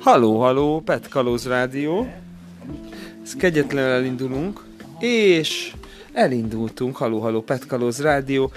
Haló, haló, Pet Kalóz Rádió. Ez kegyetlenül elindulunk, és elindultunk, haló, haló, Pet Kalóz Rádió,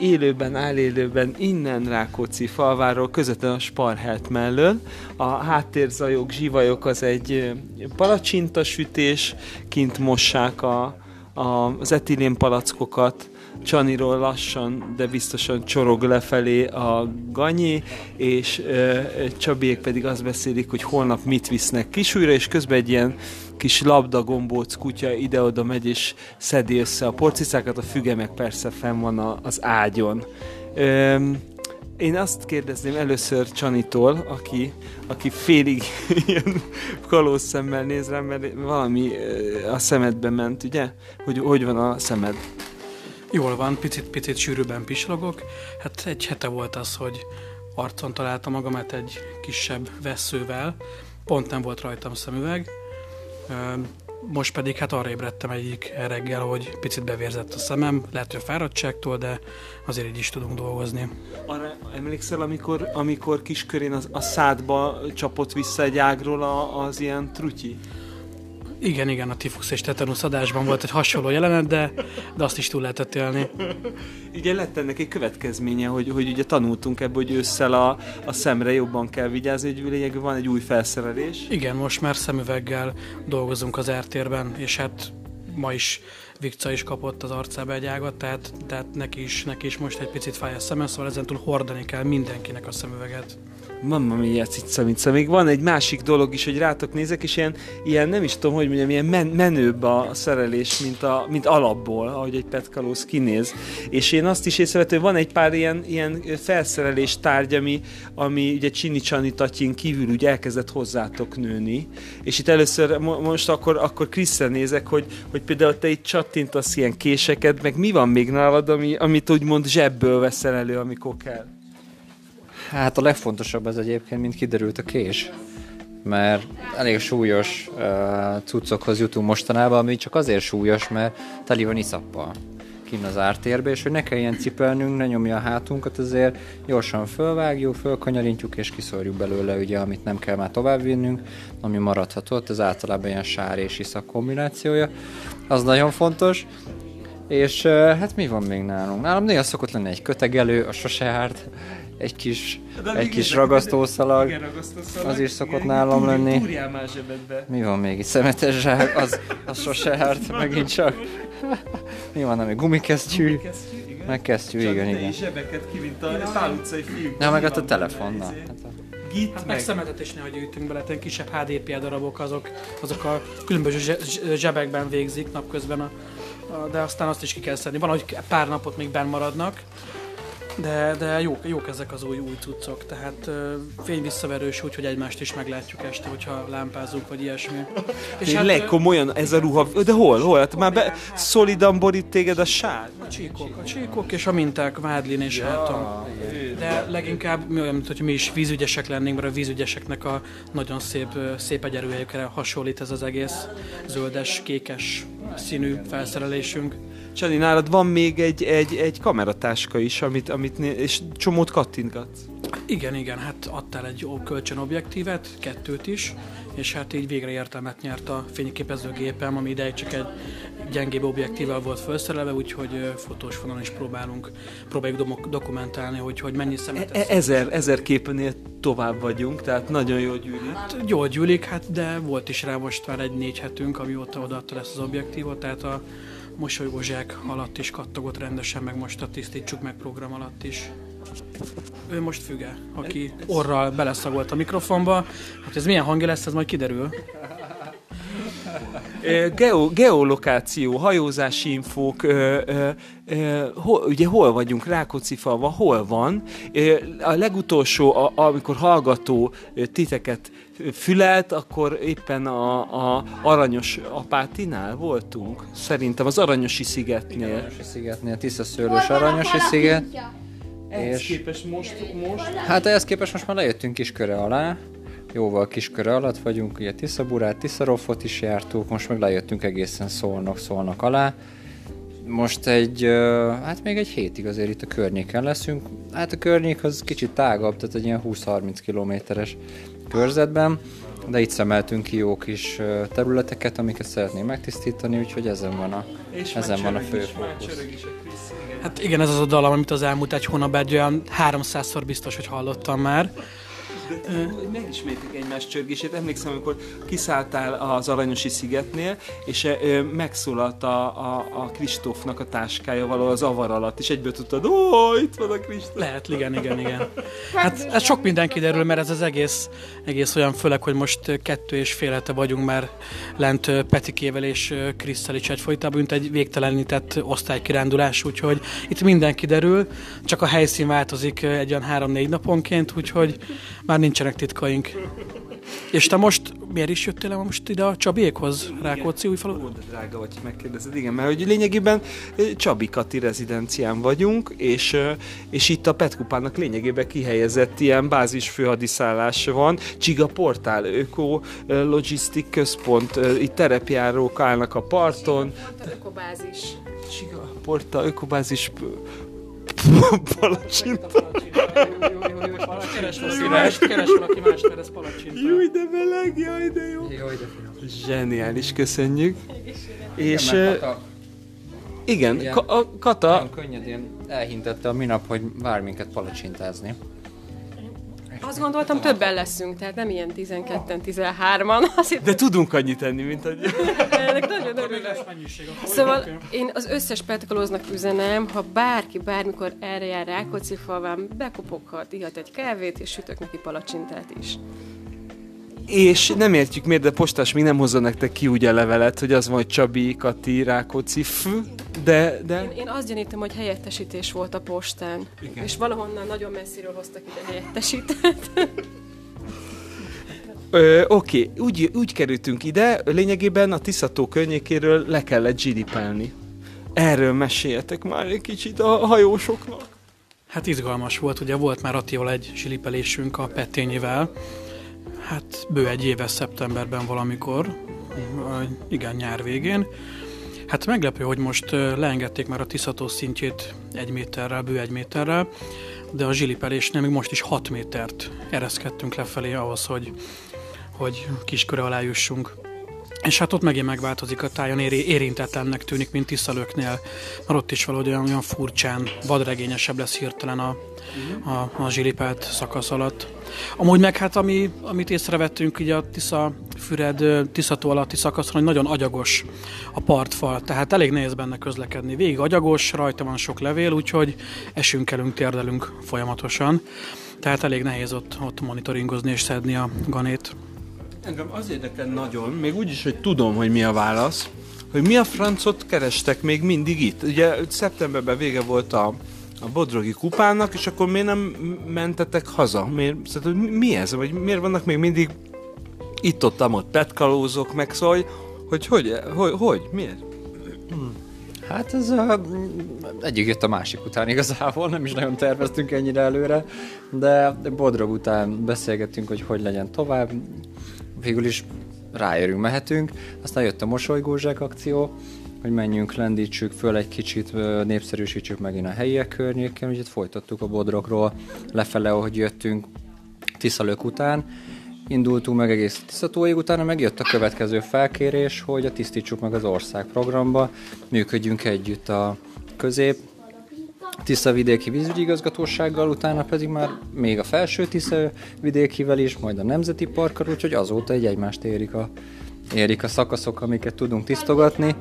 élőben, állélőben, innen Rákóczi falváról, közvetlenül a Sparhelt mellől. A háttérzajok, zsivajok az egy palacsintasütés, kint mossák a, a, az etilén palackokat, Csaniról lassan, de biztosan csorog lefelé a ganyi, és ö, Csabiék pedig azt beszélik, hogy holnap mit visznek kisújra, és közben egy ilyen kis labdagombóc kutya ide-oda megy, és szedi össze a porcicákat, a füge persze fenn van a, az ágyon. Ö, én azt kérdezném először Csanitól, aki, aki félig ilyen kalóz szemmel néz rám, mert valami a szemedbe ment, ugye? Hogy, hogy van a szemed? Jól van, picit, picit sűrűbben pislogok. Hát egy hete volt az, hogy arcon találtam magamat egy kisebb veszővel, pont nem volt rajtam szemüveg. Most pedig hát arra ébredtem egyik reggel, hogy picit bevérzett a szemem, lehet, hogy a fáradtságtól, de azért így is tudunk dolgozni. Arra emlékszel, amikor, amikor kiskörén az, a szádba csapott vissza egy ágról a, az ilyen trutyi? Igen, igen, a tifusz és tetanusz adásban volt egy hasonló jelenet, de, de azt is túl lehetett élni. Igen, lett ennek egy következménye, hogy, hogy ugye tanultunk ebből, hogy ősszel a, a szemre jobban kell vigyázni, hogy lényegében van egy új felszerelés. Igen, most már szemüveggel dolgozunk az RTR-ben, és hát ma is Vikca is kapott az arcába egy ágat, tehát, tehát neki, is, neki is most egy picit fáj a szeme, szóval ezentúl hordani kell mindenkinek a szemüveget. Mamma mia, cica, mica. Még van egy másik dolog is, hogy rátok nézek, és ilyen, ilyen nem is tudom, hogy mondjam, ilyen men- menőbb a szerelés, mint, a, mint alapból, ahogy egy petkalóz kinéz. És én azt is észrevettem, hogy van egy pár ilyen, ilyen felszerelés tárgy, ami, ami ugye Csini Csani Tatyin kívül úgy elkezdett hozzátok nőni. És itt először, most akkor, akkor Krisztel nézek, hogy, hogy például te itt csattintasz ilyen késeket, meg mi van még nálad, ami, amit úgymond zsebből veszel elő, amikor kell? Hát a legfontosabb ez egyébként, mint kiderült a kés. Mert elég súlyos uh, cuccokhoz jutunk mostanában, ami csak azért súlyos, mert teli van iszappal kinn az ártérbe, és hogy ne kelljen cipelnünk, ne nyomja a hátunkat, azért gyorsan fölvágjuk, fölkanyarintjuk, és kiszorjuk belőle, ugye, amit nem kell már tovább vinnünk, ami maradhatott, ez általában ilyen sár és iszak kombinációja. Az nagyon fontos. És hát mi van még nálunk? Nálam néha szokott lenni egy kötegelő, a sose árt, egy kis, egy kis ragasztószalag, igen, ragasztószalag, az is szokott igen, nálam lenni. Mi van még itt? Szemetes zsák, az, az sose árt megint csak. Mi van, ami gumikesztyű? Gumikesztyű, igen. Meg kesztyű, csak igen, igen. zsebeket ki, mint a Pál utcai fiúk. Na, meg a telefon, na. Hát Git, hát meg, meg szemetet is nehogy gyűjtünk bele, tehát kisebb HDPA darabok, azok, azok a különböző zsebekben végzik napközben, a, a, de aztán azt is ki kell szedni. Van, hogy pár napot még benn maradnak, de, de jók, jók ezek az új, új cuccok, tehát uh, fényvisszaverős úgy, hogy egymást is meglátjuk este, hogyha lámpázunk, vagy ilyesmi. És hát, legkomolyan ez a ruha, de hol, hol? Hát már be, szolidan borít téged a sár? A csíkok, a csíkok és a minták, vádlin és ja, háton. De leginkább olyan, mint hogy mi is vízügyesek lennénk, mert a vízügyeseknek a nagyon szép, szép egyerőjükre hasonlít ez az egész zöldes, kékes színű felszerelésünk. Csani, nálad van még egy, egy, egy kameratáska is, amit, amit és csomót kattintgatsz. Igen, igen, hát adtál egy kölcsönobjektívet, kettőt is, és hát így végre értelmet nyert a fényképezőgépem, ami ideig csak egy gyengébb objektívvel volt felszerelve, úgyhogy fotós vonalon is próbálunk, próbáljuk dokumentálni, hogy, hogy mennyi szemet e- ezer, ezer képenél tovább vagyunk, tehát nagyon jól gyűlik. Hát jól gyűlik, hát de volt is rá most már egy négy hetünk, amióta odaadta ezt az objektívot, tehát a mosolygó zsák alatt is kattogott rendesen, meg most a tisztítsuk meg program alatt is. Ő most füge, aki orral beleszagolt a mikrofonba. Hát ez milyen hangja lesz, ez majd kiderül. Geo, geolokáció, hajózási infók, ö, ö, ö, hol, ugye hol vagyunk, Rákóczi falva, hol van. A legutolsó, a, amikor hallgató titeket fülelt, akkor éppen a, a Aranyos apátinál voltunk. Szerintem az Aranyosi szigetnél. Igen, Aranyosi szigetnél, Szőlős Aranyosi sziget. Ehhez és képest most, most? Hát ehhez képest most már lejöttünk kisköre alá, jóval kisköre alatt vagyunk, ugye Tiszaburát, Tiszarofot is jártuk, most meg lejöttünk egészen szólnak, szólnak alá. Most egy, hát még egy hétig azért itt a környéken leszünk. Hát a környék az kicsit tágabb, tehát egy ilyen 20-30 kilométeres körzetben, de itt szemeltünk ki jó kis területeket, amiket szeretném megtisztítani, úgyhogy ezen van a, És ezen van a fő fókusz. Hát igen, ez az a dallam, amit az elmúlt egy hónapban egy olyan 300-szor biztos, hogy hallottam már. Hogy megismétlik egymás csörgését. Emlékszem, amikor kiszálltál az Aranyosi szigetnél, és megszólalt a, a, a Kristófnak a táskája valahol az avar alatt, és egyből tudtad, ó, itt van a Kristóf. Lehet, igen, igen, igen. Hát ez sok minden kiderül, mert ez az egész, egész olyan, főleg, hogy most kettő és fél hete vagyunk már lent Petikével és Krisztel is egyfolytában, mint egy végtelenített osztálykirándulás, úgyhogy itt minden kiderül, csak a helyszín változik egy olyan három-négy naponként, úgyhogy már nincsenek titkaink. És te most miért is jöttél most ide a Csabiékhoz, Rákóczi újfalu? Ó, de drága vagy, hogy megkérdezed. Igen, mert hogy lényegében ö, Csabi Kati rezidencián vagyunk, és, ö, és itt a Petkupának lényegében kihelyezett ilyen bázis főhadiszállás van. Csiga Portál, Öko ö, Logistik Központ, itt terepjárók állnak a parton. Ökobázis. Csiga Portál, Ökobázis Palacsinta. Keres valaki mást, keres valaki mást, mert ez palacsinta. Júj, de meleg, jaj, de jó. Jaj, de finom. Zseniális, köszönjük. És Igen, Kata nagyon könnyedén elhintette a minap, hogy vár minket palacsintázni. Azt gondoltam, többen leszünk, tehát nem ilyen 12-en, 13-an. Azt hittem, De tudunk annyit tenni, mint hogy... ennek nagyon örülök. Szóval én az összes petkolóznak üzenem, ha bárki bármikor erre jár Rákóczi falván, bekopoghat, ihat egy kávét, és sütök neki palacsintát is. És nem értjük miért, de postás még nem hozza nektek ki úgy a levelet, hogy az van, hogy Csabi, Kati, Rákóczi, f, de, de... Én, én azt gyanítom, hogy helyettesítés volt a postán. Igen. És valahonnan nagyon messziről hoztak ide helyettesített. Ö, Oké, úgy, úgy kerültünk ide, lényegében a Tiszató környékéről le kellett zsidipelni. Erről meséljetek már egy kicsit a hajósoknak. Hát izgalmas volt, ugye volt már Attival egy zsilipelésünk a Pettényivel, hát bő egy éves szeptemberben valamikor, igen, nyár végén. Hát meglepő, hogy most leengedték már a Tiszató szintjét egy méterrel, bő egy méterrel, de a zsilipelésnél még most is 6 métert ereszkedtünk lefelé ahhoz, hogy, hogy kisköre alá jussunk. És hát ott megint megváltozik a tájon, éri, érintetlennek tűnik, mint Tiszalöknél, mert ott is valahogy olyan, olyan furcsán, vadregényesebb lesz hirtelen a, a, a zsilipelt szakasz alatt. Amúgy meg hát, ami, amit észrevettünk így a Tisza Füred, Tiszató alatti szakaszon, hogy nagyon agyagos a partfal, tehát elég nehéz benne közlekedni. Végig agyagos, rajta van sok levél, úgyhogy esünk, kelünk, térdelünk folyamatosan. Tehát elég nehéz ott, ott monitoringozni és szedni a ganét. Engem az érdekel nagyon, még úgy is, hogy tudom, hogy mi a válasz, hogy mi a francot kerestek még mindig itt. Ugye szeptemberben vége volt a, a Bodrogi kupának, és akkor miért nem mentetek haza? Miért, szóval, mi ez? Vagy miért vannak még mindig itt-ott, ott petkalózok, meg szóval, hogy hogy, hogy, hogy, hogy miért? Hát ez uh, egyik jött a másik után igazából, nem is nagyon terveztünk ennyire előre, de Bodrog után beszélgettünk, hogy hogy legyen tovább, végül is ráérünk, mehetünk, aztán jött a mosolygózsák akció, hogy menjünk, lendítsük föl egy kicsit, népszerűsítsük megint a helyiek környéken, úgyhogy folytattuk a Bodrogról lefele, ahogy jöttünk Tiszalök után, indultunk meg egész Tiszatóig, utána megjött a következő felkérés, hogy a Tisztítsuk meg az ország programba, működjünk együtt a közép Tisza vidéki vízügyi igazgatósággal, utána pedig már még a felső Tisza vidékivel is, majd a Nemzeti Parkkal, úgyhogy azóta egy egymást érik a, érik a szakaszok, amiket tudunk tisztogatni,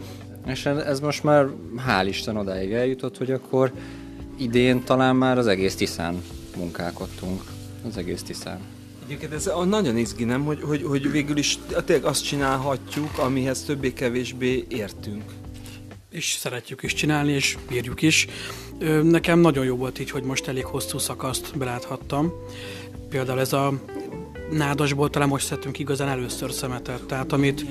és ez most már hál' Isten odáig eljutott, hogy akkor idén talán már az egész Tiszán munkálkodtunk. Az egész Tiszán. Egyébként ez a- nagyon izgi, nem? Hogy, hogy, hogy végül is tényleg azt csinálhatjuk, amihez többé-kevésbé értünk. és szeretjük is csinálni, és bírjuk is. Nekem nagyon jó volt így, hogy most elég hosszú szakaszt beláthattam. Például ez a nádasból talán most szedtünk igazán először szemetet, tehát amit...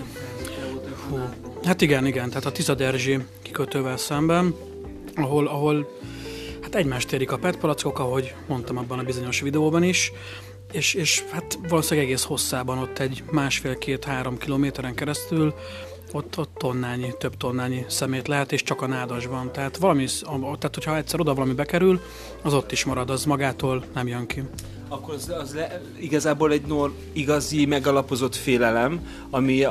Hú, hát igen, igen, tehát a Tizaderzsi kikötővel szemben, ahol, ahol hát egymást érik a petpalackok, ahogy mondtam abban a bizonyos videóban is, és, és hát valószínűleg egész hosszában ott egy másfél-két-három kilométeren keresztül ott, ott tonnányi, több tonnányi szemét lehet, és csak a nádasban. Tehát, valami, tehát hogyha egyszer oda valami bekerül, az ott is marad, az magától nem jön ki. Akkor az, az le, igazából egy nor, igazi, megalapozott félelem, ami,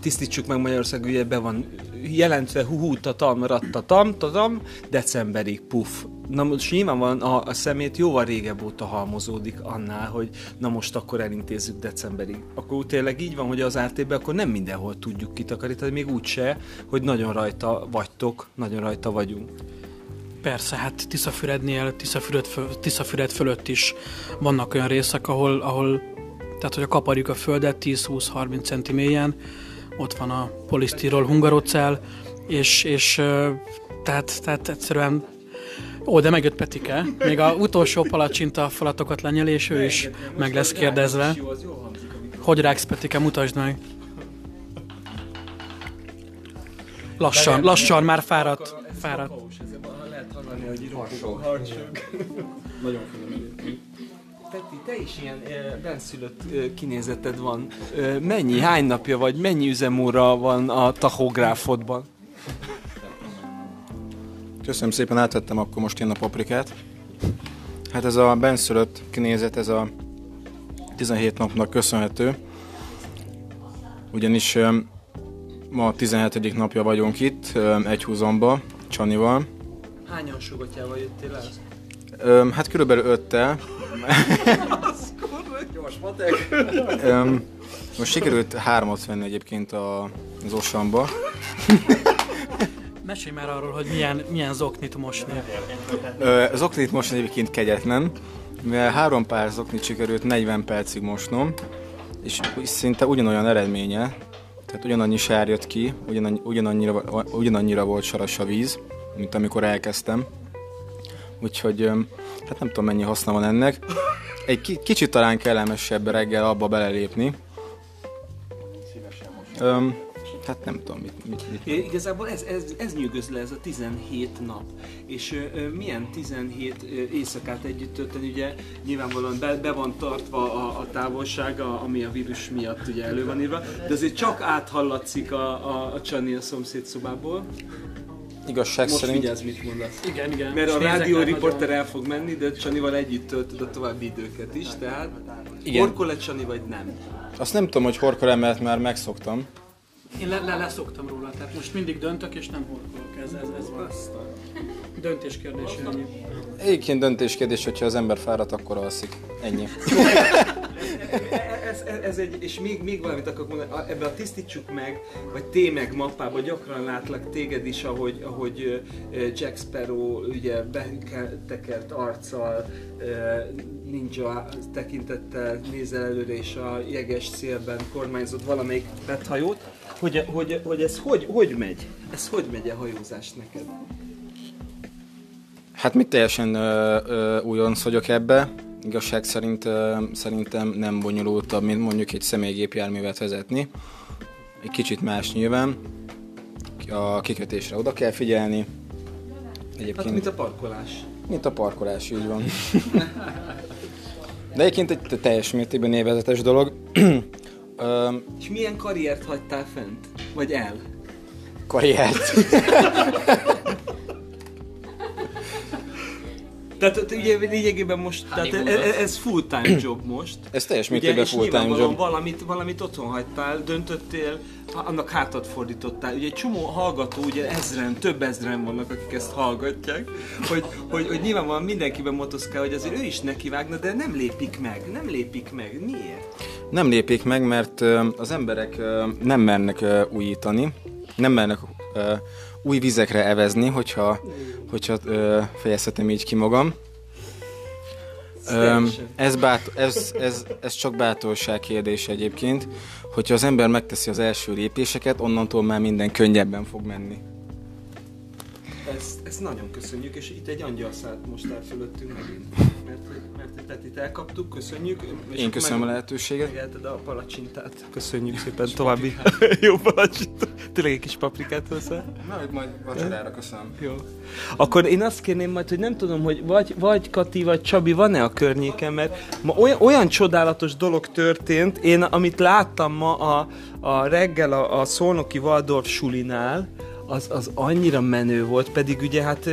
tisztítsuk meg Magyarország, ugye be van jelentve, hu tatam, rattatam, tatam, decemberig, puf. Na most nyilván van a, a szemét jóval régebb óta halmozódik annál, hogy na most akkor elintézzük decemberig. Akkor tényleg így van, hogy az rt akkor nem mindenhol tudjuk kitakarítani, még úgyse, hogy nagyon rajta vagytok, nagyon rajta vagyunk. Persze, hát Tiszafürednél, Tiszafüred, föl, Tiszafüred fölött is vannak olyan részek, ahol, ahol tehát, hogy a kaparjuk a földet 10-20-30 centi mélyen, ott van a polisztirol hungarocell, és, és tehát, tehát egyszerűen Ó, de megjött Petike. Még a utolsó palacsinta falatokat lenyelés, ő is meg lesz kérdezve. Hogy ráksz, Petike, mutasd meg. Lassan, lassan, már fáradt. fáradt. Nagyon Peti, te is ilyen e, benszülött e, kinézeted van. E, mennyi, hány napja vagy, mennyi üzemóra van a tachográfodban? Köszönöm szépen, átvettem akkor most én a paprikát. Hát ez a benszülött kinézet, ez a 17 napnak köszönhető. Ugyanis ma a 17. napja vagyunk itt, egy húzomba, Csanival. Hányan sugatjával jöttél el? Öm, hát körülbelül öttel. Öm, most sikerült hármat venni egyébként a, az Osamba. Mesélj már arról, hogy milyen, milyen zoknit mosni. Zoknit mosni egyébként kegyetlen, mivel három pár zoknit sikerült 40 percig mosnom, és szinte ugyanolyan eredménye, tehát ugyanannyi sár jött ki, ugyanannyi, ugyanannyira, ugyanannyira volt saras a víz, mint amikor elkezdtem. Úgyhogy hát nem tudom mennyi haszna van ennek. Egy kicsit talán kellemesebb reggel abba belelépni. Szívesen Hát nem tudom, mit... mit, mit. É, igazából ez, ez, ez nyűgöz le, ez a 17 nap. És ö, ö, milyen 17 ö, éjszakát együtt tölteni, ugye nyilvánvalóan be, be van tartva a, a távolsága, ami a vírus miatt ugye elő van írva, de azért csak áthallatszik a, a, a Csani a szomszéd szobából. Igazság Most szerint... vigyázz, mit mondasz. Igen, igen. Mert a rádió riporter el fog menni, de Csanival együtt töltöd a további időket is, tehát igen. horkol -e Csani vagy nem? Azt nem tudom, hogy horkol mert már megszoktam. Én le, le, leszoktam róla, tehát most mindig döntök és nem horkolok, ez, ez, ez van. Döntés kérdése ennyi. Egyébként döntés kérdés, hogyha az ember fáradt, akkor alszik. Ennyi. ez, ez, ez, egy, és még, még valamit akarok mondani, ebbe a tisztítsuk meg, vagy témeg mappában gyakran látlak téged is, ahogy, ahogy Jack Sparrow ugye betekert arccal, ninja tekintettel nézel előre és a jeges szélben kormányzott valamelyik bethajót, hogy, hogy, hogy ez hogy, hogy megy? Ez hogy megy a hajózás neked? Hát mit teljesen ö, ö, újonc vagyok ebbe. Igazság szerint ö, szerintem nem bonyolultabb, mint mondjuk egy személygépjárművet vezetni. Egy kicsit más nyilván. A kikötésre oda kell figyelni. Egyébként, hát mint a parkolás. Mint a parkolás, így van. De egyébként egy teljes mértékben névezetes dolog. Um, És milyen karriert hagytál fent? Vagy el? Karriert? Tehát ugye lényegében most, tehát ez, ez full-time job most. Ez teljes mértékben full-time job. Valamit, valamit otthon hagytál, döntöttél, annak hátat fordítottál. Ugye egy csomó hallgató, ugye ezren, több ezren vannak, akik ezt hallgatják, hogy, hogy, hogy nyilvánvalóan mindenkiben motoszkál, hogy azért ő is nekivágna, de nem lépik meg, nem lépik meg. Miért? Nem lépik meg, mert az emberek nem mernek újítani, nem mernek új vizekre evezni, hogyha, hogyha fejezhetem így ki magam. Ez, bát, ez, ez, ez csak bátorság kérdése egyébként, hogyha az ember megteszi az első lépéseket, onnantól már minden könnyebben fog menni. ezt, ezt nagyon köszönjük, és itt egy angyal szállt most el fölöttünk megint. Mert, Petit elkaptuk, köszönjük. És Én köszönöm a meg- lehetőséget. Megelted a palacsintát. Köszönjük szépen további jó palacsintát. Tényleg egy kis paprikát hozzá. Na, hogy majd vacsorára köszönöm. Jó. Akkor én azt kérném majd, hogy nem tudom, hogy vagy, vagy Kati, vagy Csabi van-e a környéken, mert ma olyan, olyan csodálatos dolog történt, én amit láttam ma a, a reggel a, a Szolnoki Waldorf sulinál, az, az annyira menő volt, pedig ugye hát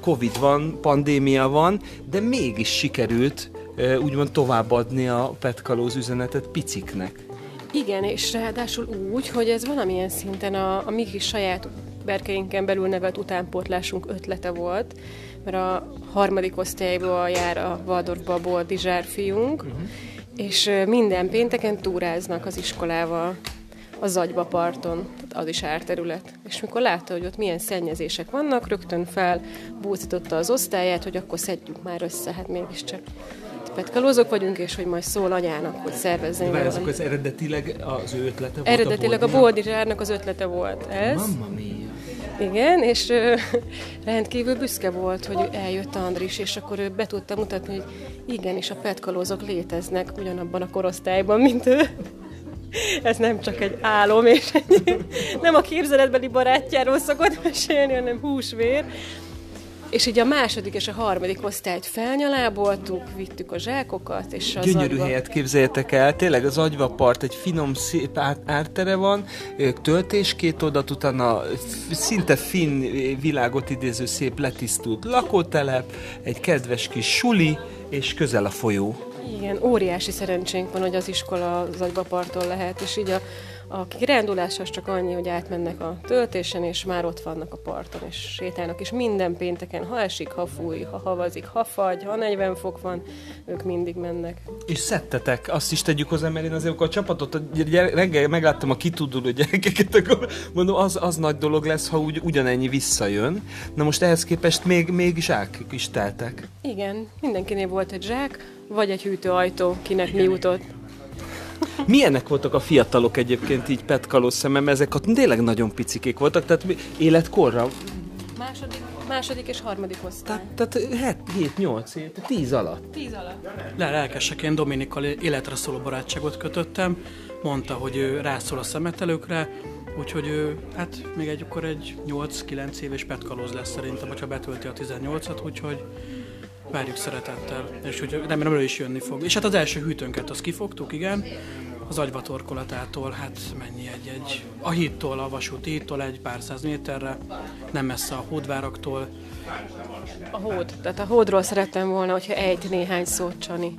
Covid van, pandémia van, de mégis sikerült úgymond továbbadni a petkalóz üzenetet piciknek. Igen, és ráadásul úgy, hogy ez valamilyen szinten a, a mi kis saját berkeinken belül nevelt utánpótlásunk ötlete volt, mert a harmadik osztályból jár a Waldorfba a Boldizsár fiunk, uh-huh. és minden pénteken túráznak az iskolával a Zagyba parton, tehát az is árterület. És mikor látta, hogy ott milyen szennyezések vannak, rögtön felbúcította az osztályát, hogy akkor szedjük már össze, hát mégiscsak petkalózok vagyunk, és hogy majd szól anyának, hogy Várj, valamit. azok az eredetileg az ő ötlete volt Eredetileg a Boldinak? Boldizsárnak az ötlete volt ez. Mamma mia. Igen, és ö, rendkívül büszke volt, hogy eljött Andris, és akkor ő be tudta mutatni, hogy igenis a petkalózok léteznek ugyanabban a korosztályban, mint ő. Ez nem csak egy álom, és egy, nem a képzeletbeli barátjáról szokott mesélni, hanem húsvér. És így a második és a harmadik osztályt felnyaláboltuk, vittük a zsákokat, és az Gyönyörű agyba- helyet képzeljetek el, tényleg az agyvapart egy finom, szép ár- ártere van, töltés két oldalt, utána szinte finn világot idéző szép letisztult lakótelep, egy kedves kis suli, és közel a folyó. Igen, óriási szerencsénk van, hogy az iskola az agybaparton lehet, és így a, a kirándulás az csak annyi, hogy átmennek a töltésen, és már ott vannak a parton, és sétálnak, és minden pénteken, ha esik, ha fúj, ha havazik, ha fagy, ha 40 fok van, ők mindig mennek. És szedtetek, azt is tegyük hozzá, mert én azért, amikor a csapatot a gyere- reggel megláttam a kituduló gyerekeket, akkor mondom, az, az nagy dolog lesz, ha úgy, ugyanennyi visszajön. Na most ehhez képest még, még zsák is teltek. Igen, mindenkinél volt egy zsák, vagy egy hűtőajtó, kinek mi jutott. Milyenek voltak a fiatalok egyébként így petkaló szemem? Ezek a tényleg nagyon picikék voltak, tehát életkorra? Második, második és harmadik osztály. Tehát 7-8 év, 10 alatt. Tíz alatt. Le lelkesek, én Dominikkal életre szóló barátságot kötöttem, mondta, hogy ő rászól a szemetelőkre, úgyhogy ő, hát még egy, akkor egy 8-9 éves petkalóz lesz szerintem, hogyha betölti a 18-at, úgyhogy várjuk szeretettel, és hogy remélem ő is jönni fog. És hát az első hűtőnket azt kifogtuk, igen, az agyvatorkolatától, hát mennyi egy-egy, a hídtól, a vasúti hídtól egy pár száz méterre, nem messze a hódváraktól, A hód. Tehát a hódról szerettem volna, hogyha ejt néhány szót, Csani.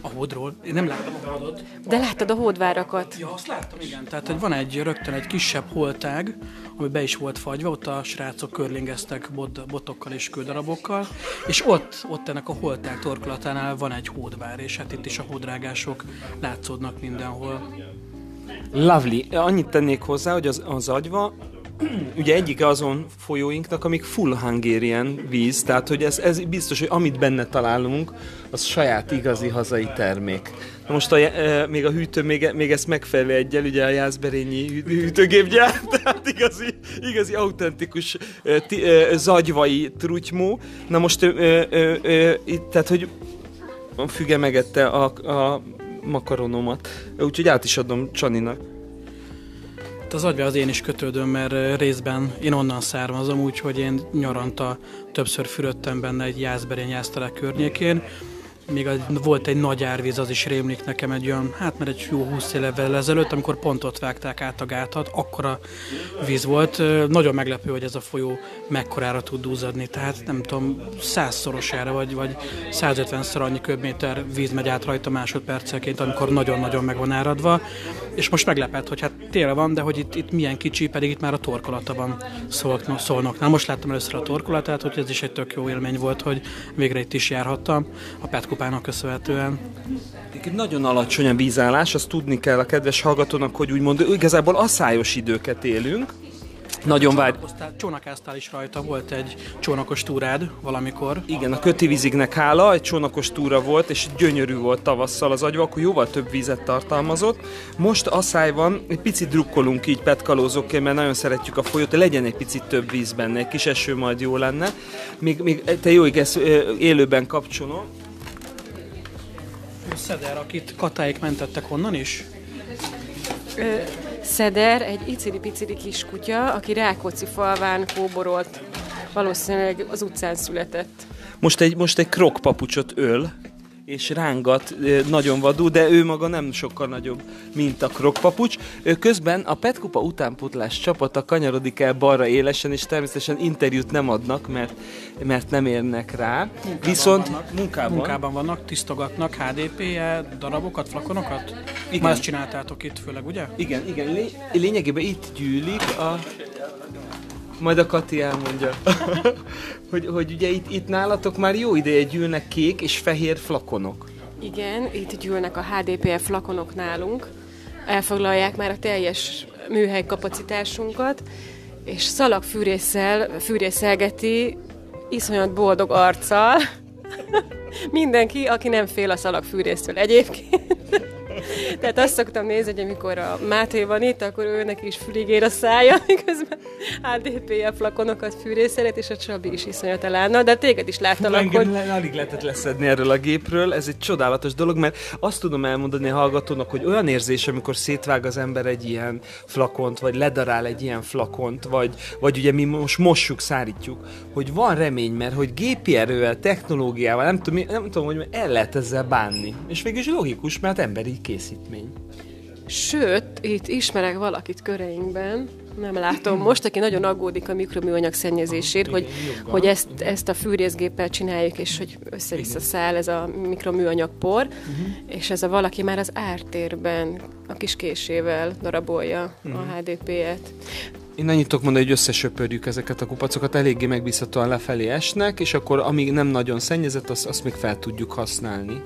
A hódról. Én nem láttam a hódot, De láttad a hódvárakat? Ja, azt láttam, igen. Tehát, hogy van egy rögtön egy kisebb holtág, ami be is volt fagyva, ott a srácok körlingeztek bot, botokkal és kődarabokkal, és ott, ott ennek a holtág torkolatánál van egy hódvár, és hát itt is a hódrágások látszódnak mindenhol. Lovely. Annyit tennék hozzá, hogy az, az agyva ugye egyik azon folyóinknak, amik full Hungarian víz, tehát hogy ez, ez biztos, hogy amit benne találunk, az saját igazi hazai termék. Na most a, e, még a hűtő, még, még ezt megfelelő egyel, ugye a Jászberényi hű- hűtőgépgyár, tehát igazi, igazi autentikus e, ti, e, zagyvai trutymó. Na most e, e, e, tehát hogy füge megette a, a makaronomat, úgyhogy át is adom Csaninak. Hát az agyva az én is kötődöm, mert részben én onnan származom, úgyhogy én nyaranta többször fürödtem benne egy jászberény jásztelek környékén. Még volt egy nagy árvíz, az is rémlik nekem egy olyan, hát mert egy jó 20 évvel ezelőtt, amikor pont ott vágták át a gátat, akkora víz volt. Nagyon meglepő, hogy ez a folyó mekkorára tud duzzadni, tehát nem tudom, százszorosára vagy, vagy 150-szer annyi köbméter víz megy át rajta másodpercenként, amikor nagyon-nagyon meg van áradva. És most meglepett, hogy hát tél van, de hogy itt, itt milyen kicsi, pedig itt már a torkolata van. Na most láttam először a torkolatát, hogy ez is egy tök jó élmény volt, hogy végre itt is járhattam a Petkupának köszönhetően. Egyébként nagyon alacsony a vízállás, azt tudni kell a kedves hallgatónak, hogy úgymond igazából asszályos időket élünk, Nagyon vágy... Csónakáztál is rajta, volt egy csónakos túrád valamikor. Igen, a kötivizignek hála, egy csónakos túra volt, és gyönyörű volt tavasszal az agyva, akkor jóval több vizet tartalmazott. Most asszály van, egy picit drukkolunk így petkalózóként, mert nagyon szeretjük a folyót, legyen egy picit több víz benne, egy kis eső majd jó lenne. Még, még te jó, igaz, élőben kapcsolom. Szeder, akit katáik mentettek onnan is? Ö, Szeder egy iciri-piciri kis kutya, aki Rákóczi falván kóborolt, valószínűleg az utcán született. Most egy, most egy krokpapucsot öl, és rángat nagyon vadul, de ő maga nem sokkal nagyobb, mint a krokpapucs. Közben a Petkupa utánpótlás csapata kanyarodik el balra élesen, és természetesen interjút nem adnak, mert, mert nem érnek rá. Munkában Viszont vannak, munkában. munkában vannak, tisztogatnak HDP-je darabokat, flakonokat? Igen. Már ezt csináltátok itt főleg, ugye? Igen, igen, lé- lényegében itt gyűlik a... Majd a Kati elmondja, hogy, hogy ugye itt, itt nálatok már jó ideje gyűlnek kék és fehér flakonok. Igen, itt gyűlnek a HDPF flakonok nálunk, elfoglalják már a teljes műhely kapacitásunkat, és szalagfűrésszel fűrészelgeti iszonyat boldog arccal mindenki, aki nem fél a szalagfűrésztől egyébként. Tehát azt szoktam nézni, hogy amikor a Máté van itt, akkor őnek is füligér a szája, miközben HDPF flakonokat fűrészelet, és a Csabi is iszonyat elállna, de téged is láttalak, Engem hogy alig lehetett leszedni erről a gépről, ez egy csodálatos dolog, mert azt tudom elmondani a hallgatónak, hogy olyan érzés, amikor szétvág az ember egy ilyen flakont, vagy ledarál egy ilyen flakont, vagy, vagy ugye mi most mossuk, szárítjuk, hogy van remény, mert hogy gépi erővel, technológiával, nem tudom, nem tudom hogy el lehet ezzel bánni. És végül is logikus, mert emberi készítmény. Sőt, itt ismerek valakit köreinkben, nem látom most, aki nagyon aggódik a mikroműanyag szennyezésért, hogy, hogy ezt, ezt a fűrészgéppel csináljuk, és hogy össze-vissza száll ez a mikroműanyag por, és ez a valaki már az ártérben a kis késével darabolja a HDP-et. Én annyit tudok mondani, hogy összesöpörjük ezeket a kupacokat, eléggé megbízhatóan lefelé esnek, és akkor amíg nem nagyon szennyezett, azt, azt még fel tudjuk használni.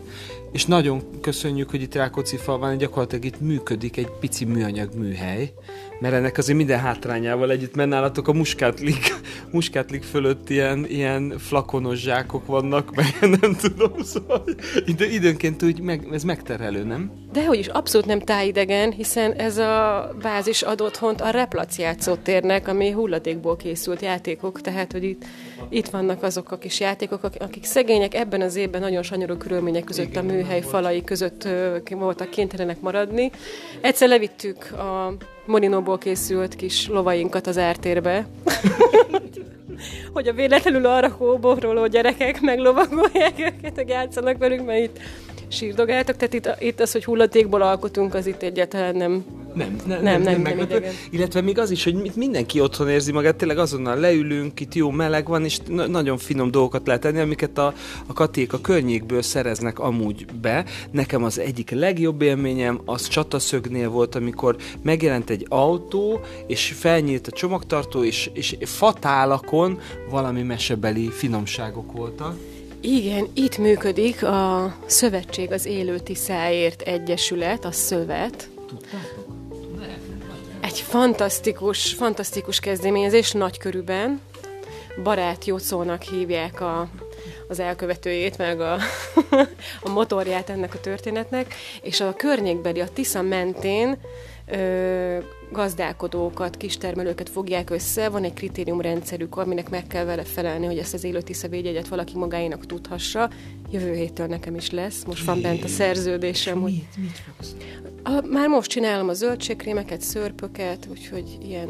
És nagyon köszönjük, hogy itt Rákóczi falván gyakorlatilag itt működik egy pici műanyag műhely, mert ennek azért minden hátrányával együtt, mert nálatok a muskátlik, muskátlik fölött ilyen, ilyen flakonos zsákok vannak, meg nem tudom, szóval idő, időnként úgy meg, ez megterhelő, nem? Dehogy is, abszolút nem tájidegen, hiszen ez a bázis ad otthont a Replac játszótérnek, ami hulladékból készült játékok, tehát hogy itt, itt vannak azok a kis játékok, akik- szegények ebben az évben nagyon sanyarú körülmények között a műhely falai között voltak kénytelenek maradni. Egyszer levittük a Molinóból készült kis lovainkat az ártérbe, hogy a véletlenül arra kóboroló gyerekek meglovagolják őket, hogy játszanak velünk, mert itt sírdogáltak, tehát itt, itt az, hogy hulladékból alkotunk, az itt egyáltalán nem. Nem, ne, Nem, nem, nem meglepő. idegen. Illetve még az is, hogy mindenki otthon érzi magát, tényleg azonnal leülünk, itt jó meleg van, és na- nagyon finom dolgokat lehet tenni, amiket a, a katék a környékből szereznek amúgy be. Nekem az egyik legjobb élményem az csataszögnél volt, amikor megjelent egy autó, és felnyílt a csomagtartó, és, és fatálakon valami mesebeli finomságok voltak. Igen, itt működik a Szövetség az Élő Tiszáért Egyesület, a Szövet. Egy fantasztikus, fantasztikus kezdeményezés nagy körűben. Barát Jocónak hívják a, az elkövetőjét, meg a, a motorját ennek a történetnek, és a környékbeli, a Tisza mentén ö, gazdálkodókat, kistermelőket fogják össze, van egy kritériumrendszerük, aminek meg kell vele felelni, hogy ezt az élő Tisza védjegyet valaki magáénak tudhassa. Jövő héttől nekem is lesz, most van bent a szerződésem, hogy Mit, mit fogsz? a, már most csinálom a zöldségkrémeket, szörpöket, úgyhogy ilyen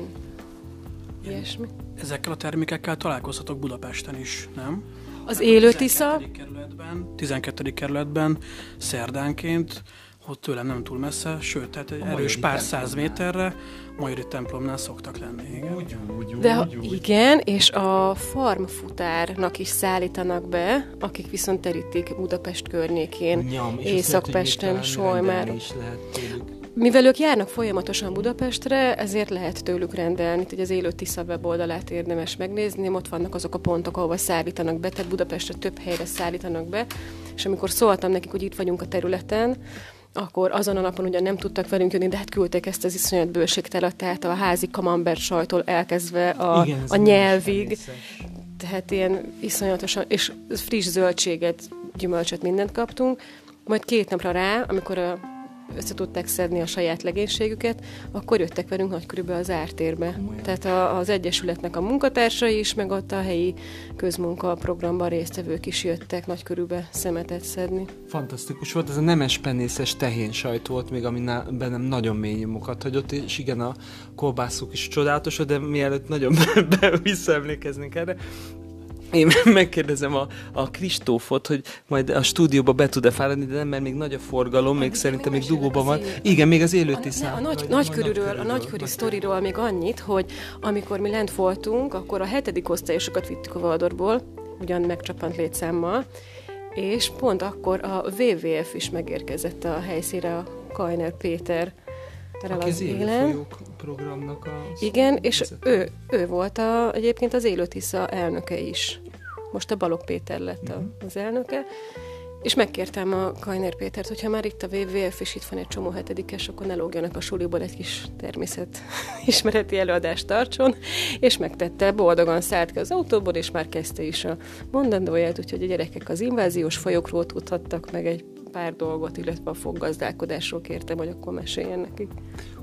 ilyesmi. Ezekkel a termékekkel találkozhatok Budapesten is, nem? Az élő Tisza, 12. kerületben, 12. kerületben szerdánként, ott tőlem nem túl messze, sőt, tehát egy erős pár száz méterre, Majori templomnál szoktak lenni. Igen. de ha- igen, és a farmfutárnak is szállítanak be, akik viszont terítik Budapest környékén, Nyam, és Észak-Pesten, is lehet tőlük. Mivel ők járnak folyamatosan Budapestre, ezért lehet tőlük rendelni. Itt ugye az élő Tisza weboldalát érdemes megnézni, ott vannak azok a pontok, ahova szállítanak be, tehát Budapestre több helyre szállítanak be, és amikor szóltam nekik, hogy itt vagyunk a területen, akkor azon a napon ugyan nem tudtak velünk jönni, de hát küldték ezt az iszonyat bőségtelet, tehát a házi kamembert sajtól elkezdve a, Igen, a nyelvig, tehát ilyen iszonyatosan, és friss zöldséget, gyümölcsöt, mindent kaptunk. Majd két napra rá, amikor a, össze tudták szedni a saját legénységüket, akkor jöttek velünk nagy körülbelül az ártérbe. Tehát a, az Egyesületnek a munkatársai is, meg ott a helyi közmunka programban résztvevők is jöttek nagy körülbe szemetet szedni. Fantasztikus volt, ez a nemes penészes tehén sajt volt még, ami bennem nagyon mély nyomokat hagyott, és igen, a kolbászok is csodálatos, de mielőtt nagyon be- be- visszaemlékeznénk erre, én megkérdezem a, a Kristófot, hogy majd a stúdióba be tud-e fáradni, de nem, mert még nagy a forgalom, még szerintem még dugóban van. Igen, még az élő A, ne, tisztán. a nagy, nagykörűről, a nagyköri sztoriról még annyit, hogy amikor mi lent voltunk, akkor a hetedik osztályosokat vittük a Valdorból, ugyan megcsapant létszámmal, és pont akkor a WWF is megérkezett a helyszínre, a Kajner Péter Aki az az élen. programnak a... Igen, és vezető. ő, ő volt a, egyébként az Élő Tisza elnöke is. Most a Balog Péter lett a, az elnöke. És megkértem a Kajner Pétert, hogyha már itt a WWF, és itt van egy csomó hetedikes, akkor ne lógjanak a suliból egy kis természet ismereti előadást tartson, és megtette, boldogan szállt ki az autóból, és már kezdte is a mondandóját, úgyhogy a gyerekek az inváziós folyokról tudhattak meg egy pár dolgot, illetve a foggazdálkodásról kértem, hogy akkor meséljen nekik.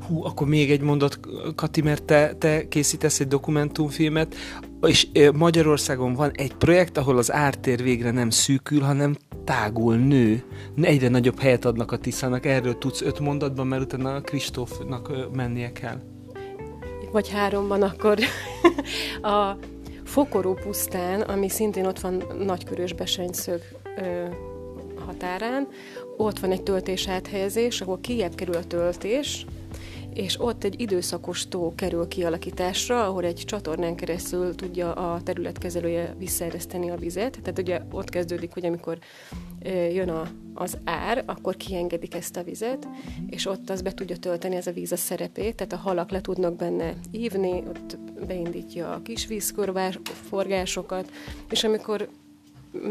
Hú, akkor még egy mondat, Kati, mert te, te készítesz egy dokumentumfilmet, és Magyarországon van egy projekt, ahol az ártér végre nem szűkül, hanem tágul, nő. Egyre nagyobb helyet adnak a Tiszának. Erről tudsz öt mondatban, mert utána Kristófnak ö, mennie kell. vagy háromban, akkor a Fokoró pusztán, ami szintén ott van Nagykörös Besenyszög határán, ott van egy töltés áthelyezés, ahol kijebb kerül a töltés, és ott egy időszakos tó kerül kialakításra, ahol egy csatornán keresztül tudja a területkezelője visszaereszteni a vizet. Tehát ugye ott kezdődik, hogy amikor jön a, az ár, akkor kiengedik ezt a vizet, és ott az be tudja tölteni ez a víz a szerepét, tehát a halak le tudnak benne ívni, ott beindítja a kis vízforgásokat, és amikor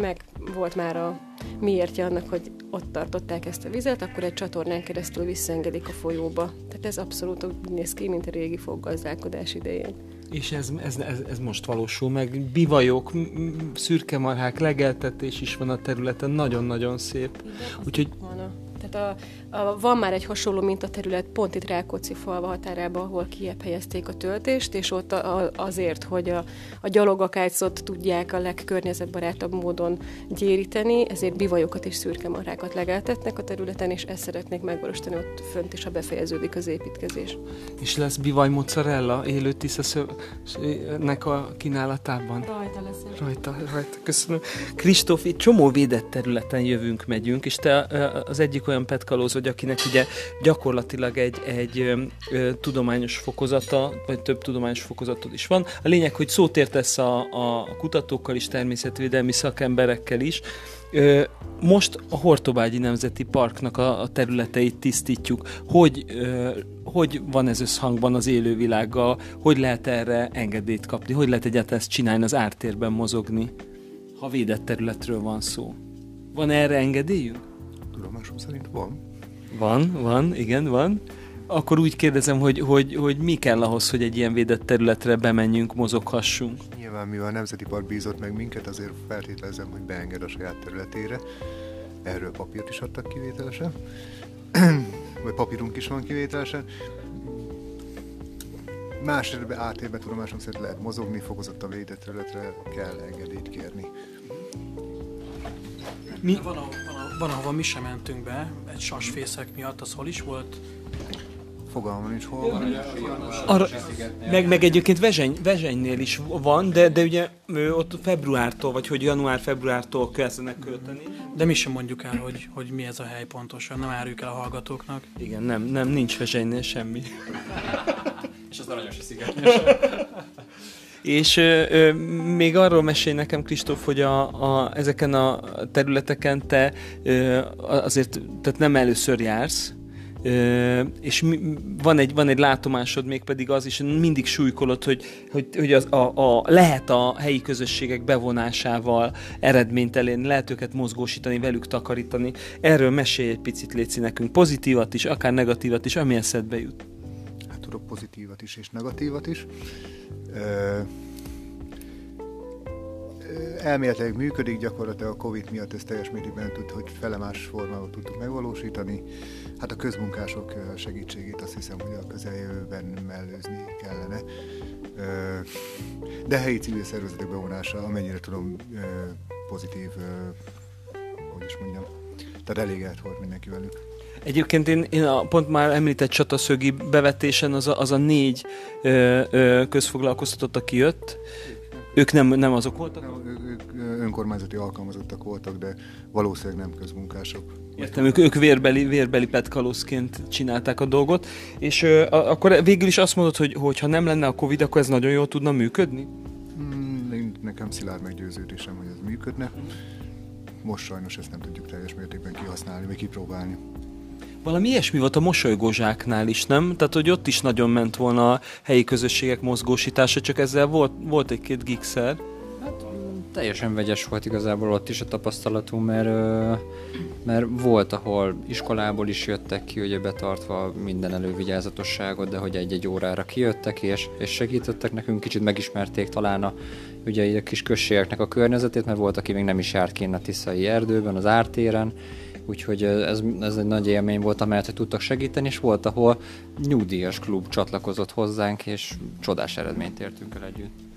meg volt már a miértje annak, hogy ott tartották ezt a vizet, akkor egy csatornán keresztül visszaengedik a folyóba. Tehát ez abszolút úgy néz ki, mint a régi foggazdálkodás idején. És ez, ez, ez, ez most valósul meg. Bivajok, szürke marhák, legeltetés is van a területen, nagyon-nagyon szép. Úgyhogy Van tehát a, a, van már egy hasonló mintaterület pont itt Rákóczi falva határában, ahol kiebb helyezték a töltést, és ott a, a, azért, hogy a, a gyalogakácot tudják a legkörnyezetbarátabb módon gyéríteni, ezért bivajokat és szürkemarhákat legeltetnek a területen, és ezt szeretnék megvalósítani ott fönt is, ha befejeződik az építkezés. és lesz bivaj mozzarella élő tiszaszövnek a kínálatában. Rajta lesz. Rajta, rajta, köszönöm. Kristóf, itt csomó védett területen jövünk, megyünk, és te az egyik olyan petkalóz vagy, akinek ugye gyakorlatilag egy, egy ö, ö, tudományos fokozata, vagy több tudományos fokozatod is van. A lényeg, hogy szót értesz a, a kutatókkal is, természetvédelmi szakemberekkel is. Most a Hortobágyi Nemzeti Parknak a, területeit tisztítjuk. Hogy, hogy van ez összhangban az élővilággal? Hogy lehet erre engedélyt kapni? Hogy lehet egyáltalán ezt csinálni, az ártérben mozogni? Ha védett területről van szó. Van erre engedélyünk? Tudomásom szerint van. Van, van, igen, van. Akkor úgy kérdezem, hogy, hogy, hogy mi kell ahhoz, hogy egy ilyen védett területre bemenjünk, mozoghassunk? Nyilván, mivel a Nemzeti Park bízott meg minket, azért feltételezem, hogy beenged a saját területére. Erről papírt is adtak kivételesen. Vagy papírunk is van kivételesen. Más átérbe tudomásom szerint lehet mozogni, fokozott a védett területre kell engedélyt kérni. Mi? Van, a, van, ahova mi sem mentünk be, egy sasfészek miatt, az hol is volt? Fogalmam nincs hol van. Arra, meg, meg egyébként Vezseny, Vezsenynél is van, de, de ugye ő ott februártól, vagy hogy január-februártól kezdenek költeni. De mi sem mondjuk el, hogy, hogy mi ez a hely pontosan, nem áruljuk el a hallgatóknak. Igen, nem, nem, nincs Vezsenynél semmi. És az aranyos a szigetnyes. És ö, ö, még arról mesélj nekem, Kristóf, hogy a, a, ezeken a területeken te ö, azért tehát nem először jársz, Ö, és mi, van, egy, van egy látomásod még pedig az is, mindig súlykolod, hogy, hogy, hogy az, a, a, lehet a helyi közösségek bevonásával eredményt elérni, lehet őket mozgósítani, velük takarítani. Erről mesélj egy picit, Léci, nekünk pozitívat is, akár negatívat is, ami eszedbe jut. Hát tudok pozitívat is és negatívat is. Elméletileg működik, gyakorlatilag a Covid miatt ez teljes mértékben tud, hogy felemás formában tudtuk megvalósítani. Hát a közmunkások segítségét azt hiszem, hogy a közeljövőben mellőzni kellene. De helyi civil szervezetek bevonása, amennyire tudom, pozitív, hogy is mondjam, tehát elég volt mindenki velük. Egyébként én, én a pont már említett csataszögi bevetésen az a, az a négy ö, ö, közfoglalkoztatott, aki jött, ők nem, nem azok voltak? Nem, ők önkormányzati alkalmazottak voltak, de valószínűleg nem közmunkások. Értem, ők, ők vérbeli, vérbeli petkalózként csinálták a dolgot, és ö, akkor végül is azt mondod, hogy, hogy ha nem lenne a Covid, akkor ez nagyon jól tudna működni? Hmm, nekem szilárd meggyőződésem, hogy ez működne. Most sajnos ezt nem tudjuk teljes mértékben kihasználni, vagy kipróbálni. Valami ilyesmi volt a mosolygózsáknál is, nem? Tehát, hogy ott is nagyon ment volna a helyi közösségek mozgósítása, csak ezzel volt, volt egy-két gigszer. Hát teljesen vegyes volt igazából ott is a tapasztalatunk, mert, mert volt, ahol iskolából is jöttek ki, ugye betartva minden elővigyázatosságot, de hogy egy-egy órára kijöttek és, és segítettek nekünk, kicsit megismerték talán a, ugye a kis községeknek a környezetét, mert volt, aki még nem is járt kint a Tiszai erdőben, az ártéren, úgyhogy ez, ez egy nagy élmény volt, amelyet tudtak segíteni, és volt, ahol nyugdíjas klub csatlakozott hozzánk, és csodás eredményt értünk el együtt.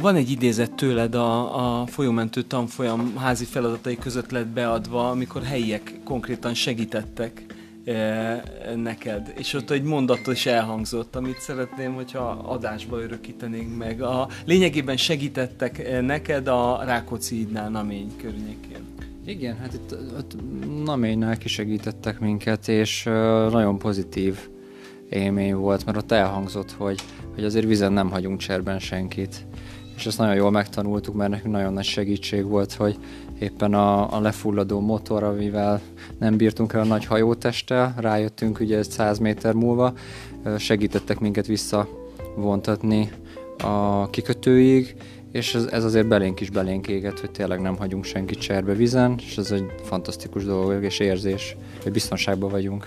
Van egy idézet tőled a, a folyómentő tanfolyam házi feladatai között lett beadva, amikor helyiek konkrétan segítettek e, neked, és ott egy mondat is elhangzott, amit szeretném, hogyha adásba örökítenénk meg. A, lényegében segítettek neked a Rákóczi Idnál namény környékén. Igen, hát itt, itt Naménál kisegítettek minket, és nagyon pozitív élmény volt, mert ott elhangzott, hogy, hogy azért vizen nem hagyunk cserben senkit. És ezt nagyon jól megtanultuk, mert nekünk nagyon nagy segítség volt, hogy éppen a, a lefulladó motor, amivel nem bírtunk el a nagy hajótesttel, rájöttünk ugye 100 méter múlva, segítettek minket visszavontatni a kikötőig, és ez, ez azért belénk is belénk éget, hogy tényleg nem hagyunk senkit cserbe vizen, és ez egy fantasztikus dolog és érzés, hogy biztonságban vagyunk.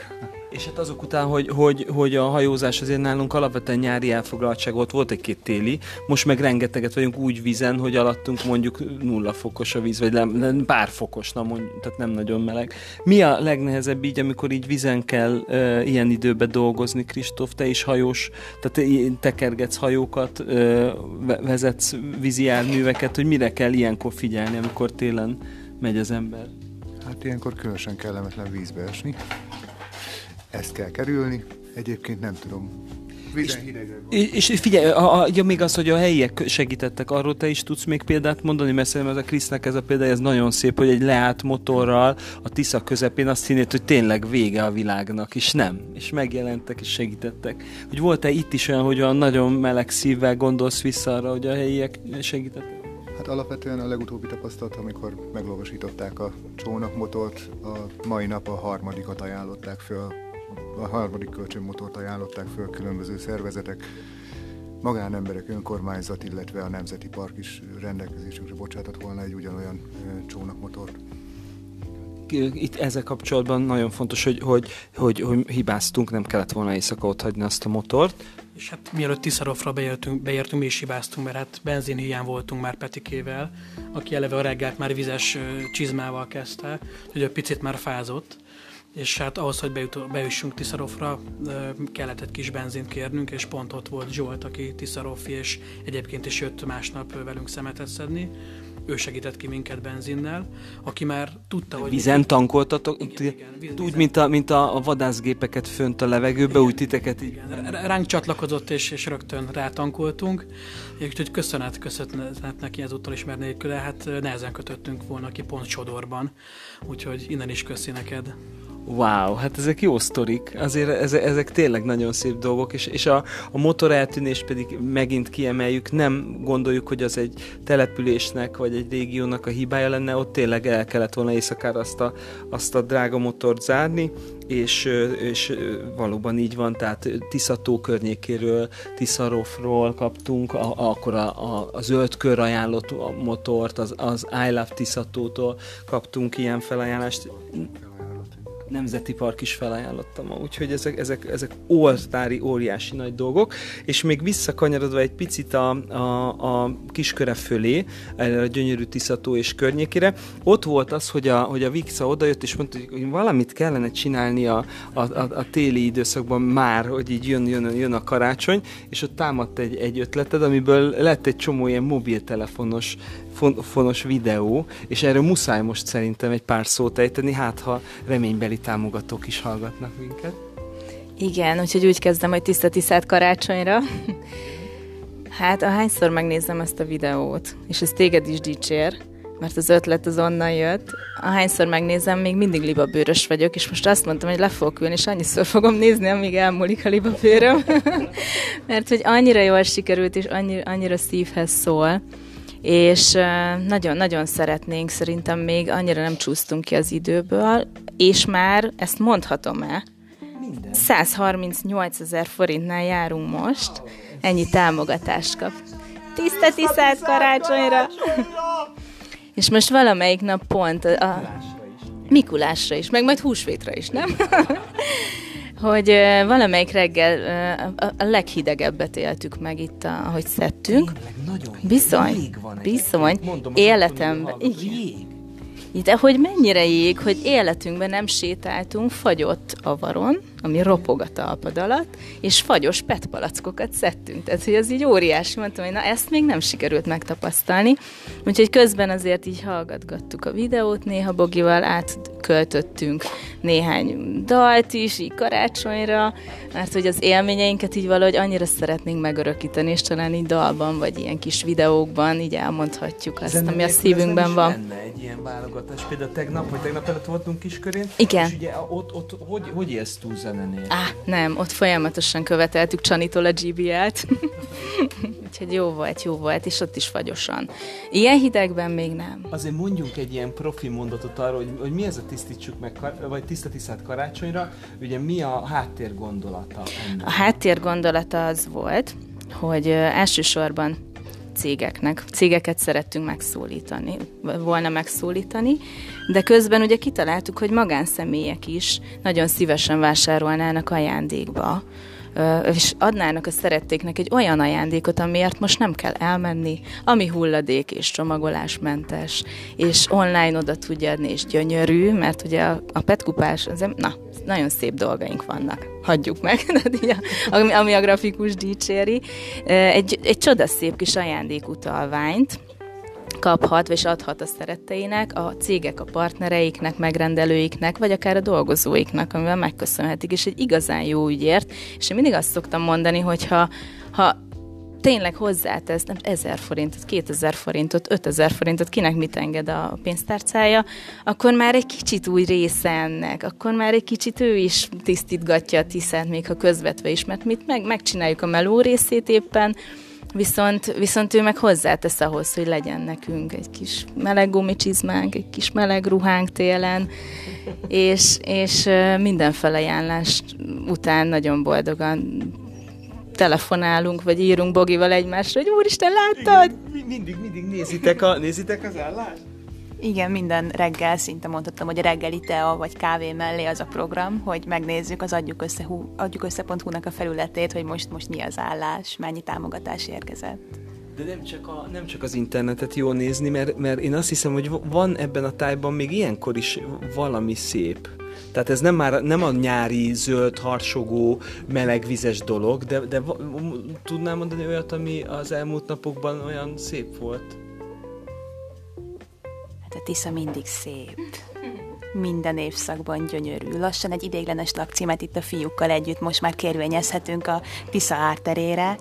És hát azok után, hogy, hogy, hogy a hajózás azért nálunk alapvetően nyári elfoglaltság ott volt egy-két téli, most meg rengeteget vagyunk úgy vízen, hogy alattunk mondjuk nulla fokos a víz, vagy nem, pár fokos, na mondj, tehát nem nagyon meleg. Mi a legnehezebb így, amikor így vízen kell e, ilyen időben dolgozni, Kristóf, te is hajós, tehát tekergetsz hajókat, e, vezetsz vízi járműveket, hogy mire kell ilyenkor figyelni, amikor télen megy az ember? Hát ilyenkor különösen kellemetlen vízbe esni ezt kell kerülni. Egyébként nem tudom. És, és figyelj, a, a, ja, még az, hogy a helyiek segítettek, arról te is tudsz még példát mondani, mert szerintem ez a Krisznek ez a példa, ez nagyon szép, hogy egy leállt motorral a Tisza közepén azt hinnéd, hogy tényleg vége a világnak, és nem. És megjelentek, és segítettek. Hogy volt-e itt is olyan, hogy olyan nagyon meleg szívvel gondolsz vissza arra, hogy a helyiek segítettek? Hát alapvetően a legutóbbi tapasztalat, amikor meglovasították a csónakmotort, a mai nap a harmadikat ajánlották föl a harmadik kölcsönmotort ajánlották föl különböző szervezetek, magánemberek, önkormányzat, illetve a Nemzeti Park is rendelkezésünkre bocsátott volna egy ugyanolyan csónakmotort. Itt ezzel kapcsolatban nagyon fontos, hogy, hogy, hogy, hogy hibáztunk, nem kellett volna éjszaka ott hagyni azt a motort. És hát mielőtt Tiszarofra beértünk, beértünk, mi is hibáztunk, mert hát benzinhiány voltunk már Petikével, aki eleve a reggelt már vizes csizmával kezdte, hogy egy picit már fázott és hát ahhoz, hogy bejut, bejussunk Tiszarofra, kellett egy kis benzint kérnünk, és pont ott volt Zsolt, aki Tiszarofi, és egyébként is jött másnap velünk szemetet szedni. Ő segített ki minket benzinnel, aki már tudta, hogy... Vizen tankoltatok? Igen, igen, víz, úgy, mint a, mint a vadászgépeket fönt a levegőbe, igen, úgy titeket így... Igen, ránk csatlakozott, és, és rögtön rátankoltunk. Úgyhogy köszönet, köszönet neki ezúttal is, mert nélküle hát nehezen kötöttünk volna ki pont Sodorban. Úgyhogy innen is köszi neked. Wow, hát ezek jó sztorik, azért ezek, ezek tényleg nagyon szép dolgok, és, és a, a motor eltűnés pedig megint kiemeljük, nem gondoljuk, hogy az egy településnek vagy egy régiónak a hibája lenne, ott tényleg el kellett volna éjszakára azt a, azt a drága motort zárni, és, és valóban így van, tehát Tiszató környékéről, Tiszarofról kaptunk, a, akkor a, a, a zöld kör ajánlott a motort, az, az I Love Tiszatótól kaptunk ilyen felajánlást, Nemzeti Park is felajánlottam, úgyhogy ezek, ezek, ezek oltári, óriási nagy dolgok, és még visszakanyarodva egy picit a, a, a kisköre fölé, erre a gyönyörű Tiszató és környékére, ott volt az, hogy a, hogy a Vixa odajött, és mondta, hogy valamit kellene csinálni a, a, a, a téli időszakban már, hogy így jön, jön, jön a karácsony, és ott támadt egy, egy ötleted, amiből lett egy csomó ilyen mobiltelefonos fonos videó, és erről muszáj most szerintem egy pár szót ejteni, hát ha reménybeli támogatók is hallgatnak minket. Igen, úgyhogy úgy kezdem, hogy tiszta tisztát karácsonyra. Hát ahányszor megnézem ezt a videót, és ez téged is dicsér, mert az ötlet az onnan jött. Ahányszor megnézem, még mindig libabőrös vagyok, és most azt mondtam, hogy le fogok ülni, és annyiszor fogom nézni, amíg elmúlik a libabőröm. mert hogy annyira jól sikerült, és annyira, annyira szívhez szól és nagyon-nagyon szeretnénk, szerintem még annyira nem csúsztunk ki az időből, és már ezt mondhatom-e, 138 ezer forintnál járunk most, ennyi támogatást kap. Tiszta tisztelt karácsonyra! És most valamelyik nap pont a, Mikulásra is, meg majd húsvétra is, nem? Hogy valamelyik reggel a leghidegebbet éltük meg itt, ahogy szedtünk. Bizony, bizony, életemben. Igen. De hogy mennyire jég, hogy életünkben nem sétáltunk fagyott avaron, ami ropog a talpad alatt, és fagyos petpalackokat szedtünk. Tehát, hogy ez így óriási, mondtam, hogy na ezt még nem sikerült megtapasztalni. Úgyhogy közben azért így hallgatgattuk a videót, néha Bogival átköltöttünk néhány dalt is, így karácsonyra, mert hogy az élményeinket így valahogy annyira szeretnénk megörökíteni, és talán így dalban, vagy ilyen kis videókban így elmondhatjuk azt, Zene ami a szívünkben van. Lenne egy ilyen válogatás, például tegnap, vagy tegnap előtt voltunk kiskörén, Igen. és ugye ott, ott hogy, hogy élsz túl zenenél? Á, nem, ott folyamatosan követeltük Csanitól a GBL-t. Úgyhogy jó volt, jó volt, és ott is fagyosan. Ilyen hidegben még nem. Azért mondjunk egy ilyen profi mondatot arról, hogy, hogy mi ez a tisztítsuk meg, vagy tiszta tisztát karácsonyra, ugye mi a háttér gondolata? Ennek? A háttér gondolata az volt, hogy elsősorban cégeknek. Cégeket szerettünk megszólítani, volna megszólítani, de közben ugye kitaláltuk, hogy magánszemélyek is nagyon szívesen vásárolnának ajándékba és adnának a szerettéknek egy olyan ajándékot, amiért most nem kell elmenni, ami hulladék és csomagolásmentes, és online oda tudja adni, és gyönyörű, mert ugye a, petkupás, az, na, nagyon szép dolgaink vannak. Hagyjuk meg, ami, ami a grafikus dicséri. Egy, egy csodaszép kis ajándékutalványt, kaphat, és adhat a szeretteinek, a cégek a partnereiknek, megrendelőiknek, vagy akár a dolgozóiknak, amivel megköszönhetik, és egy igazán jó ügyért. És én mindig azt szoktam mondani, hogy ha, ha tényleg hozzátesz nem 1000 forintot, 2000 forintot, 5000 forintot, kinek mit enged a pénztárcája, akkor már egy kicsit új része ennek, akkor már egy kicsit ő is tisztítgatja a tisztát, még ha közvetve is, mert mit meg, megcsináljuk a meló részét éppen, Viszont, viszont ő meg hozzátesz ahhoz, hogy legyen nekünk egy kis meleg gumicsizmánk, egy kis meleg ruhánk télen, és, és minden felajánlás után nagyon boldogan telefonálunk, vagy írunk Bogival egymásra, hogy úristen, láttad? Igen, mindig, mindig nézitek, a, nézitek az állást? Igen, minden reggel szinte mondhatom, hogy a reggeli tea vagy kávé mellé az a program, hogy megnézzük az adjuk, össze, adjuk össze.hu-nak a felületét, hogy most, most mi az állás, mennyi támogatás érkezett. De nem csak, a, nem csak az internetet jó nézni, mert, mert én azt hiszem, hogy van ebben a tájban még ilyenkor is valami szép. Tehát ez nem már nem a nyári, zöld, harsogó, melegvizes dolog, de, de tudnám mondani olyat, ami az elmúlt napokban olyan szép volt? Hát a Tisza mindig szép. Minden évszakban gyönyörű. Lassan egy idéglenes lakcímet itt a fiúkkal együtt most már kérvényezhetünk a Tisza árterére.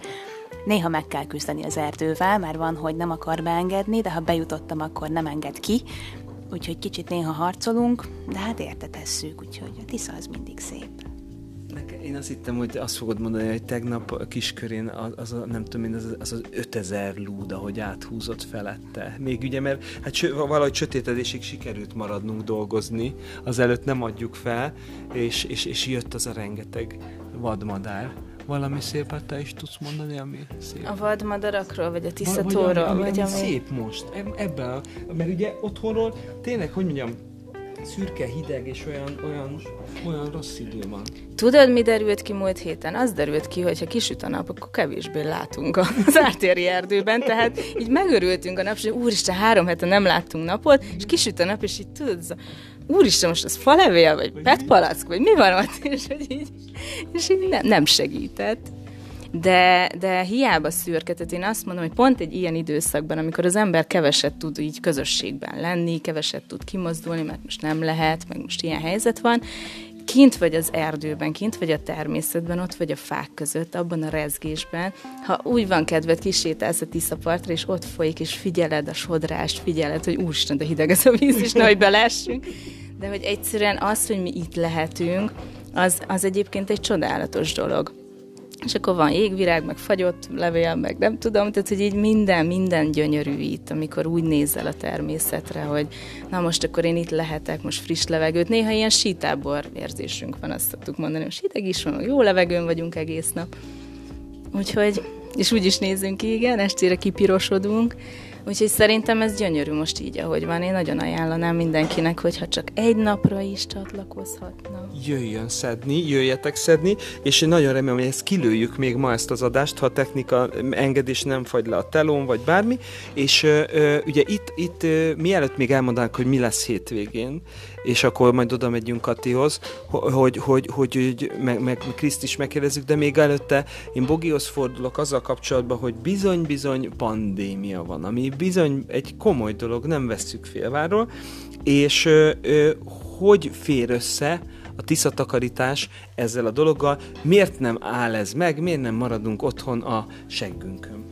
Néha meg kell küzdeni az erdővel, már van, hogy nem akar beengedni, de ha bejutottam, akkor nem enged ki. Úgyhogy kicsit néha harcolunk, de hát érte tesszük, úgyhogy a Tisza az mindig szép. Én azt hittem, hogy azt fogod mondani, hogy tegnap a kiskörén az, az a, nem tudom én, az, az, az 5000 lúd, ahogy áthúzott felette. Még ugye, mert hát sö, valahogy sötétedésig sikerült maradnunk dolgozni, azelőtt nem adjuk fel, és, és, és jött az a rengeteg vadmadár. Valami szépet te is tudsz mondani, ami szép? A vadmadarakról, vagy a tiszatóról? Vagy, vagy ami, ami, szép most, ebben, mert ugye otthonról tényleg, hogy mondjam, szürke, hideg és olyan, olyan, olyan rossz idő van. Tudod, mi derült ki múlt héten? Az derült ki, hogy ha kisüt a nap, akkor kevésbé látunk az ártéri erdőben, tehát így megörültünk a nap, és úristen, három hete nem láttunk napot, és kisüt a nap, és így tudod, úristen, most az falevél, vagy petpalack, vagy mi van ott, és, hogy így, és így nem, nem segített. De, de hiába szürke, tehát én azt mondom, hogy pont egy ilyen időszakban, amikor az ember keveset tud így közösségben lenni, keveset tud kimozdulni, mert most nem lehet, meg most ilyen helyzet van, kint vagy az erdőben, kint vagy a természetben, ott vagy a fák között, abban a rezgésben, ha úgy van kedved, kisétálsz a Tiszapartra, és ott folyik, és figyeled a sodrást, figyeled, hogy úristen, de hideg ez a víz, és nehogy belessünk, de hogy egyszerűen az, hogy mi itt lehetünk, az, az egyébként egy csodálatos dolog és akkor van jégvirág, meg fagyott levél, meg nem tudom, tehát hogy így minden, minden gyönyörű itt, amikor úgy nézel a természetre, hogy na most akkor én itt lehetek, most friss levegőt. Néha ilyen sítábor érzésünk van, azt szoktuk mondani, hogy hideg is van, jó levegőn vagyunk egész nap. Úgyhogy, és úgy is nézünk ki, igen, estére kipirosodunk, Úgyhogy szerintem ez gyönyörű most így, ahogy van. Én nagyon ajánlanám mindenkinek, hogyha csak egy napra is csatlakozhatna. Jöjjön szedni, jöjjetek szedni, és én nagyon remélem, hogy ezt kilőjük még ma ezt az adást, ha a technika engedés nem fagy le a telón, vagy bármi. És ö, ö, ugye itt, itt ö, mielőtt még elmondanánk, hogy mi lesz hétvégén, és akkor majd oda megyünk Katihoz, hogy, hogy, hogy, hogy meg, meg Kriszt is megkérdezzük, de még előtte én Bogihoz fordulok azzal kapcsolatban, hogy bizony-bizony pandémia van, ami bizony egy komoly dolog, nem vesszük félváról, és ö, ö, hogy fér össze a tiszatakarítás ezzel a dologgal, miért nem áll ez meg, miért nem maradunk otthon a seggünkön?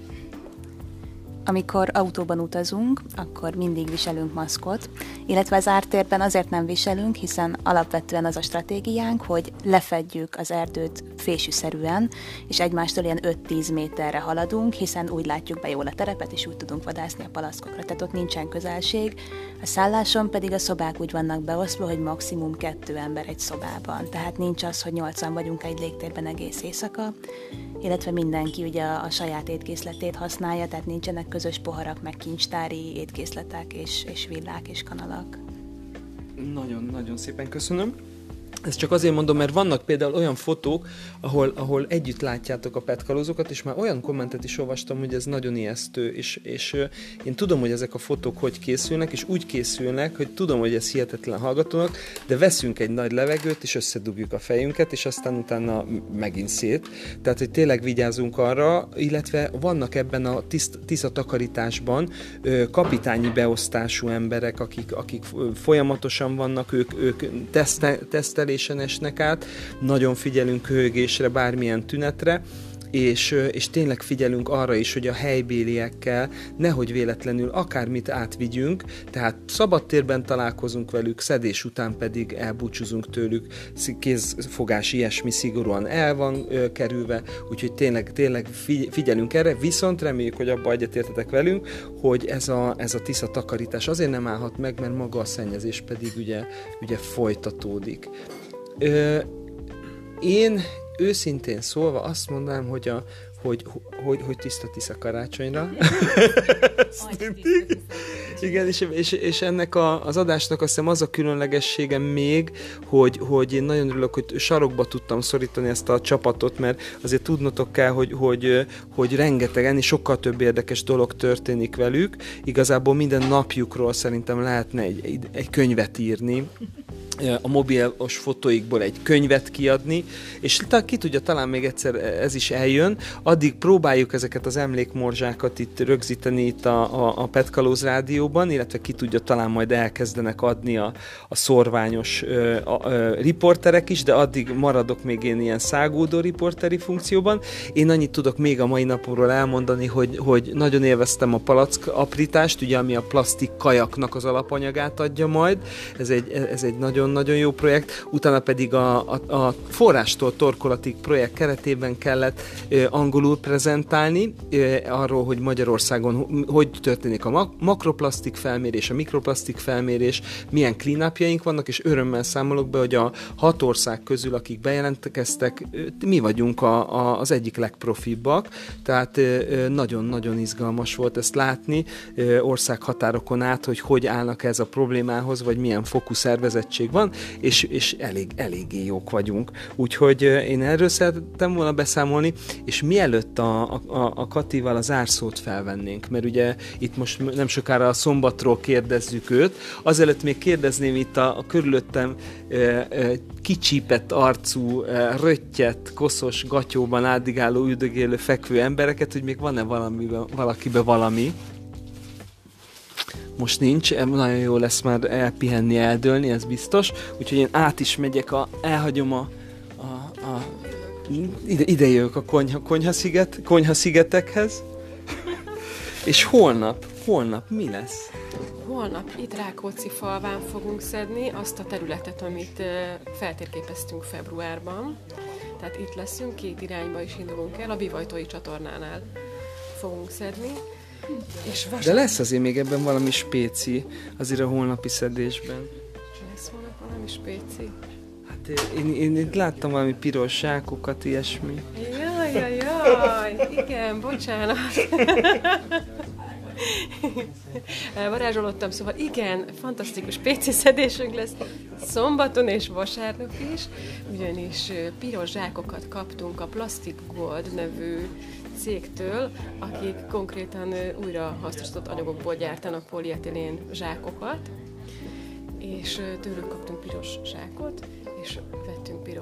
Amikor autóban utazunk, akkor mindig viselünk maszkot, illetve az ártérben azért nem viselünk, hiszen alapvetően az a stratégiánk, hogy lefedjük az erdőt fésűszerűen, és egymástól ilyen 5-10 méterre haladunk, hiszen úgy látjuk be jól a terepet, és úgy tudunk vadászni a palaszkokra, tehát ott nincsen közelség. A szálláson pedig a szobák úgy vannak beosztva, hogy maximum kettő ember egy szobában, tehát nincs az, hogy nyolcan vagyunk egy légtérben egész éjszaka, illetve mindenki ugye a saját étkészletét használja, tehát nincsenek közös poharak, meg kincstári étkészletek és, és villák és kanalak. Nagyon-nagyon szépen köszönöm. Ezt csak azért mondom, mert vannak például olyan fotók, ahol, ahol együtt látjátok a petkalózokat, és már olyan kommentet is olvastam, hogy ez nagyon ijesztő, és, és én tudom, hogy ezek a fotók hogy készülnek, és úgy készülnek, hogy tudom, hogy ez hihetetlen hallgatónak, de veszünk egy nagy levegőt, és összedugjuk a fejünket, és aztán utána megint szét. Tehát, hogy tényleg vigyázunk arra, illetve vannak ebben a tiszt, tiszta takarításban kapitányi beosztású emberek, akik, akik folyamatosan vannak, ők, ők teszte, tesztel kezelésen esnek át, nagyon figyelünk hőgésre, bármilyen tünetre, és, és tényleg figyelünk arra is, hogy a helybéliekkel nehogy véletlenül akármit átvigyünk, tehát szabadtérben találkozunk velük, szedés után pedig elbúcsúzunk tőlük, kézfogás ilyesmi szigorúan el van ö, kerülve, úgyhogy tényleg, tényleg figyelünk erre, viszont reméljük, hogy abba egyetértetek velünk, hogy ez a, ez a tisza takarítás azért nem állhat meg, mert maga a szennyezés pedig ugye, ugye folytatódik. Ö, én őszintén szólva azt mondanám, hogy, a, hogy, hogy, hogy tiszta tisza karácsonyra. Igen, és, és, és ennek a, az adásnak azt hiszem az a különlegessége még, hogy, hogy én nagyon örülök, hogy sarokba tudtam szorítani ezt a csapatot, mert azért tudnotok kell, hogy, hogy, hogy rengeteg, ennél sokkal több érdekes dolog történik velük. Igazából minden napjukról szerintem lehetne egy, egy, egy könyvet írni, a mobilos fotóikból egy könyvet kiadni, és ki tudja, talán még egyszer ez is eljön, addig próbáljuk ezeket az emlékmorzsákat itt rögzíteni itt a, a, a Petkalóz rádióban, rádióban, illetve ki tudja, talán majd elkezdenek adni a, a szorványos ö, a, ö, riporterek is, de addig maradok még én ilyen szágódó riporteri funkcióban. Én annyit tudok még a mai napomról elmondani, hogy, hogy nagyon élveztem a palack aprítást, ugye ami a plastik kajaknak az alapanyagát adja majd. Ez egy, ez egy nagyon-nagyon jó projekt. Utána pedig a, a, a forrástól torkolatig projekt keretében kellett ö, angolul prezentálni ö, arról, hogy Magyarországon hogy történik a makroplastik felmérés, a mikroplastik felmérés, milyen clean vannak, és örömmel számolok be, hogy a hat ország közül, akik bejelentkeztek, mi vagyunk a, a, az egyik legprofibbak, tehát nagyon-nagyon izgalmas volt ezt látni országhatárokon át, hogy hogy állnak ez a problémához, vagy milyen fokú szervezettség van, és, és elég, eléggé jók vagyunk. Úgyhogy én erről szerettem volna beszámolni, és mielőtt a, a, a Katival az árszót felvennénk, mert ugye itt most nem sokára a szombatról kérdezzük őt, azelőtt még kérdezném itt a, a körülöttem e, e, kicsípett arcú, e, röttyet, koszos gatyóban átdigáló, üldögélő, fekvő embereket, hogy még van-e valami, valakibe valami. Most nincs, nagyon jó lesz már elpihenni, eldőlni, ez biztos. Úgyhogy én át is megyek, a, elhagyom a, a, a ide, ide jövök a konyha, konyha, sziget, konyha szigetekhez. És holnap, holnap mi lesz? Holnap itt Rákóczi falván fogunk szedni azt a területet, amit feltérképeztünk februárban. Tehát itt leszünk, két irányba is indulunk el, a Bivajtói csatornánál fogunk szedni. És vasárnap... De lesz azért még ebben valami spéci, azért a holnapi szedésben. Lesz holnap valami spéci? Hát én, én, én láttam valami piros sákokat, ilyesmi. Jaj, jaj, jaj, igen, bocsánat. Varázsolottam, szóval igen, fantasztikus PC szedésünk lesz szombaton és vasárnap is, ugyanis piros zsákokat kaptunk a Plastic Gold nevű cégtől, akik konkrétan újra hasznosított anyagokból gyártanak polietilén zsákokat, és tőlük kaptunk piros zsákot, és vettünk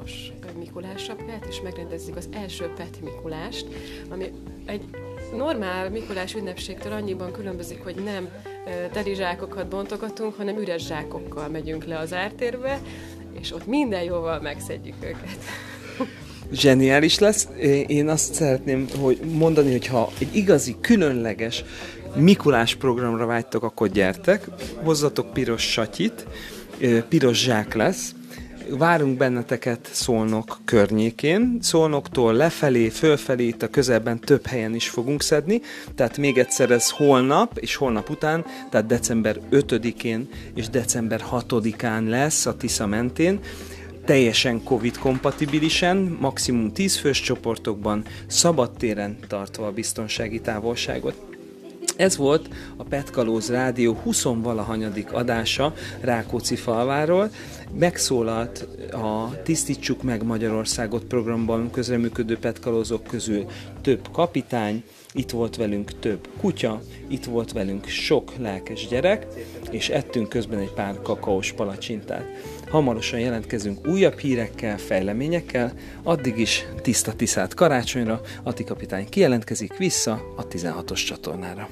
piros Mikulás sapkát, és megrendezzük az első Pet Mikulást, ami egy normál Mikulás ünnepségtől annyiban különbözik, hogy nem teli zsákokat bontogatunk, hanem üres zsákokkal megyünk le az ártérbe, és ott minden jóval megszedjük őket. Zseniális lesz. Én azt szeretném hogy mondani, hogy ha egy igazi, különleges Mikulás programra vágytok, akkor gyertek, hozzatok piros satyit, piros zsák lesz, várunk benneteket Szolnok környékén. Szolnoktól lefelé, fölfelé, itt a közelben több helyen is fogunk szedni, tehát még egyszer ez holnap és holnap után, tehát december 5-én és december 6-án lesz a Tisza mentén teljesen Covid-kompatibilisen, maximum 10 fős csoportokban, szabadtéren tartva a biztonsági távolságot. Ez volt a Petkalóz Rádió 20 valahanyadik adása Rákóczi falváról. Megszólalt a Tisztítsuk meg Magyarországot programban közreműködő petkalózok közül több kapitány, itt volt velünk több kutya, itt volt velünk sok lelkes gyerek, és ettünk közben egy pár kakaós palacsintát. Hamarosan jelentkezünk újabb hírekkel, fejleményekkel, addig is tiszta tiszát karácsonyra, Ati kapitány kijelentkezik vissza a 16-os csatornára.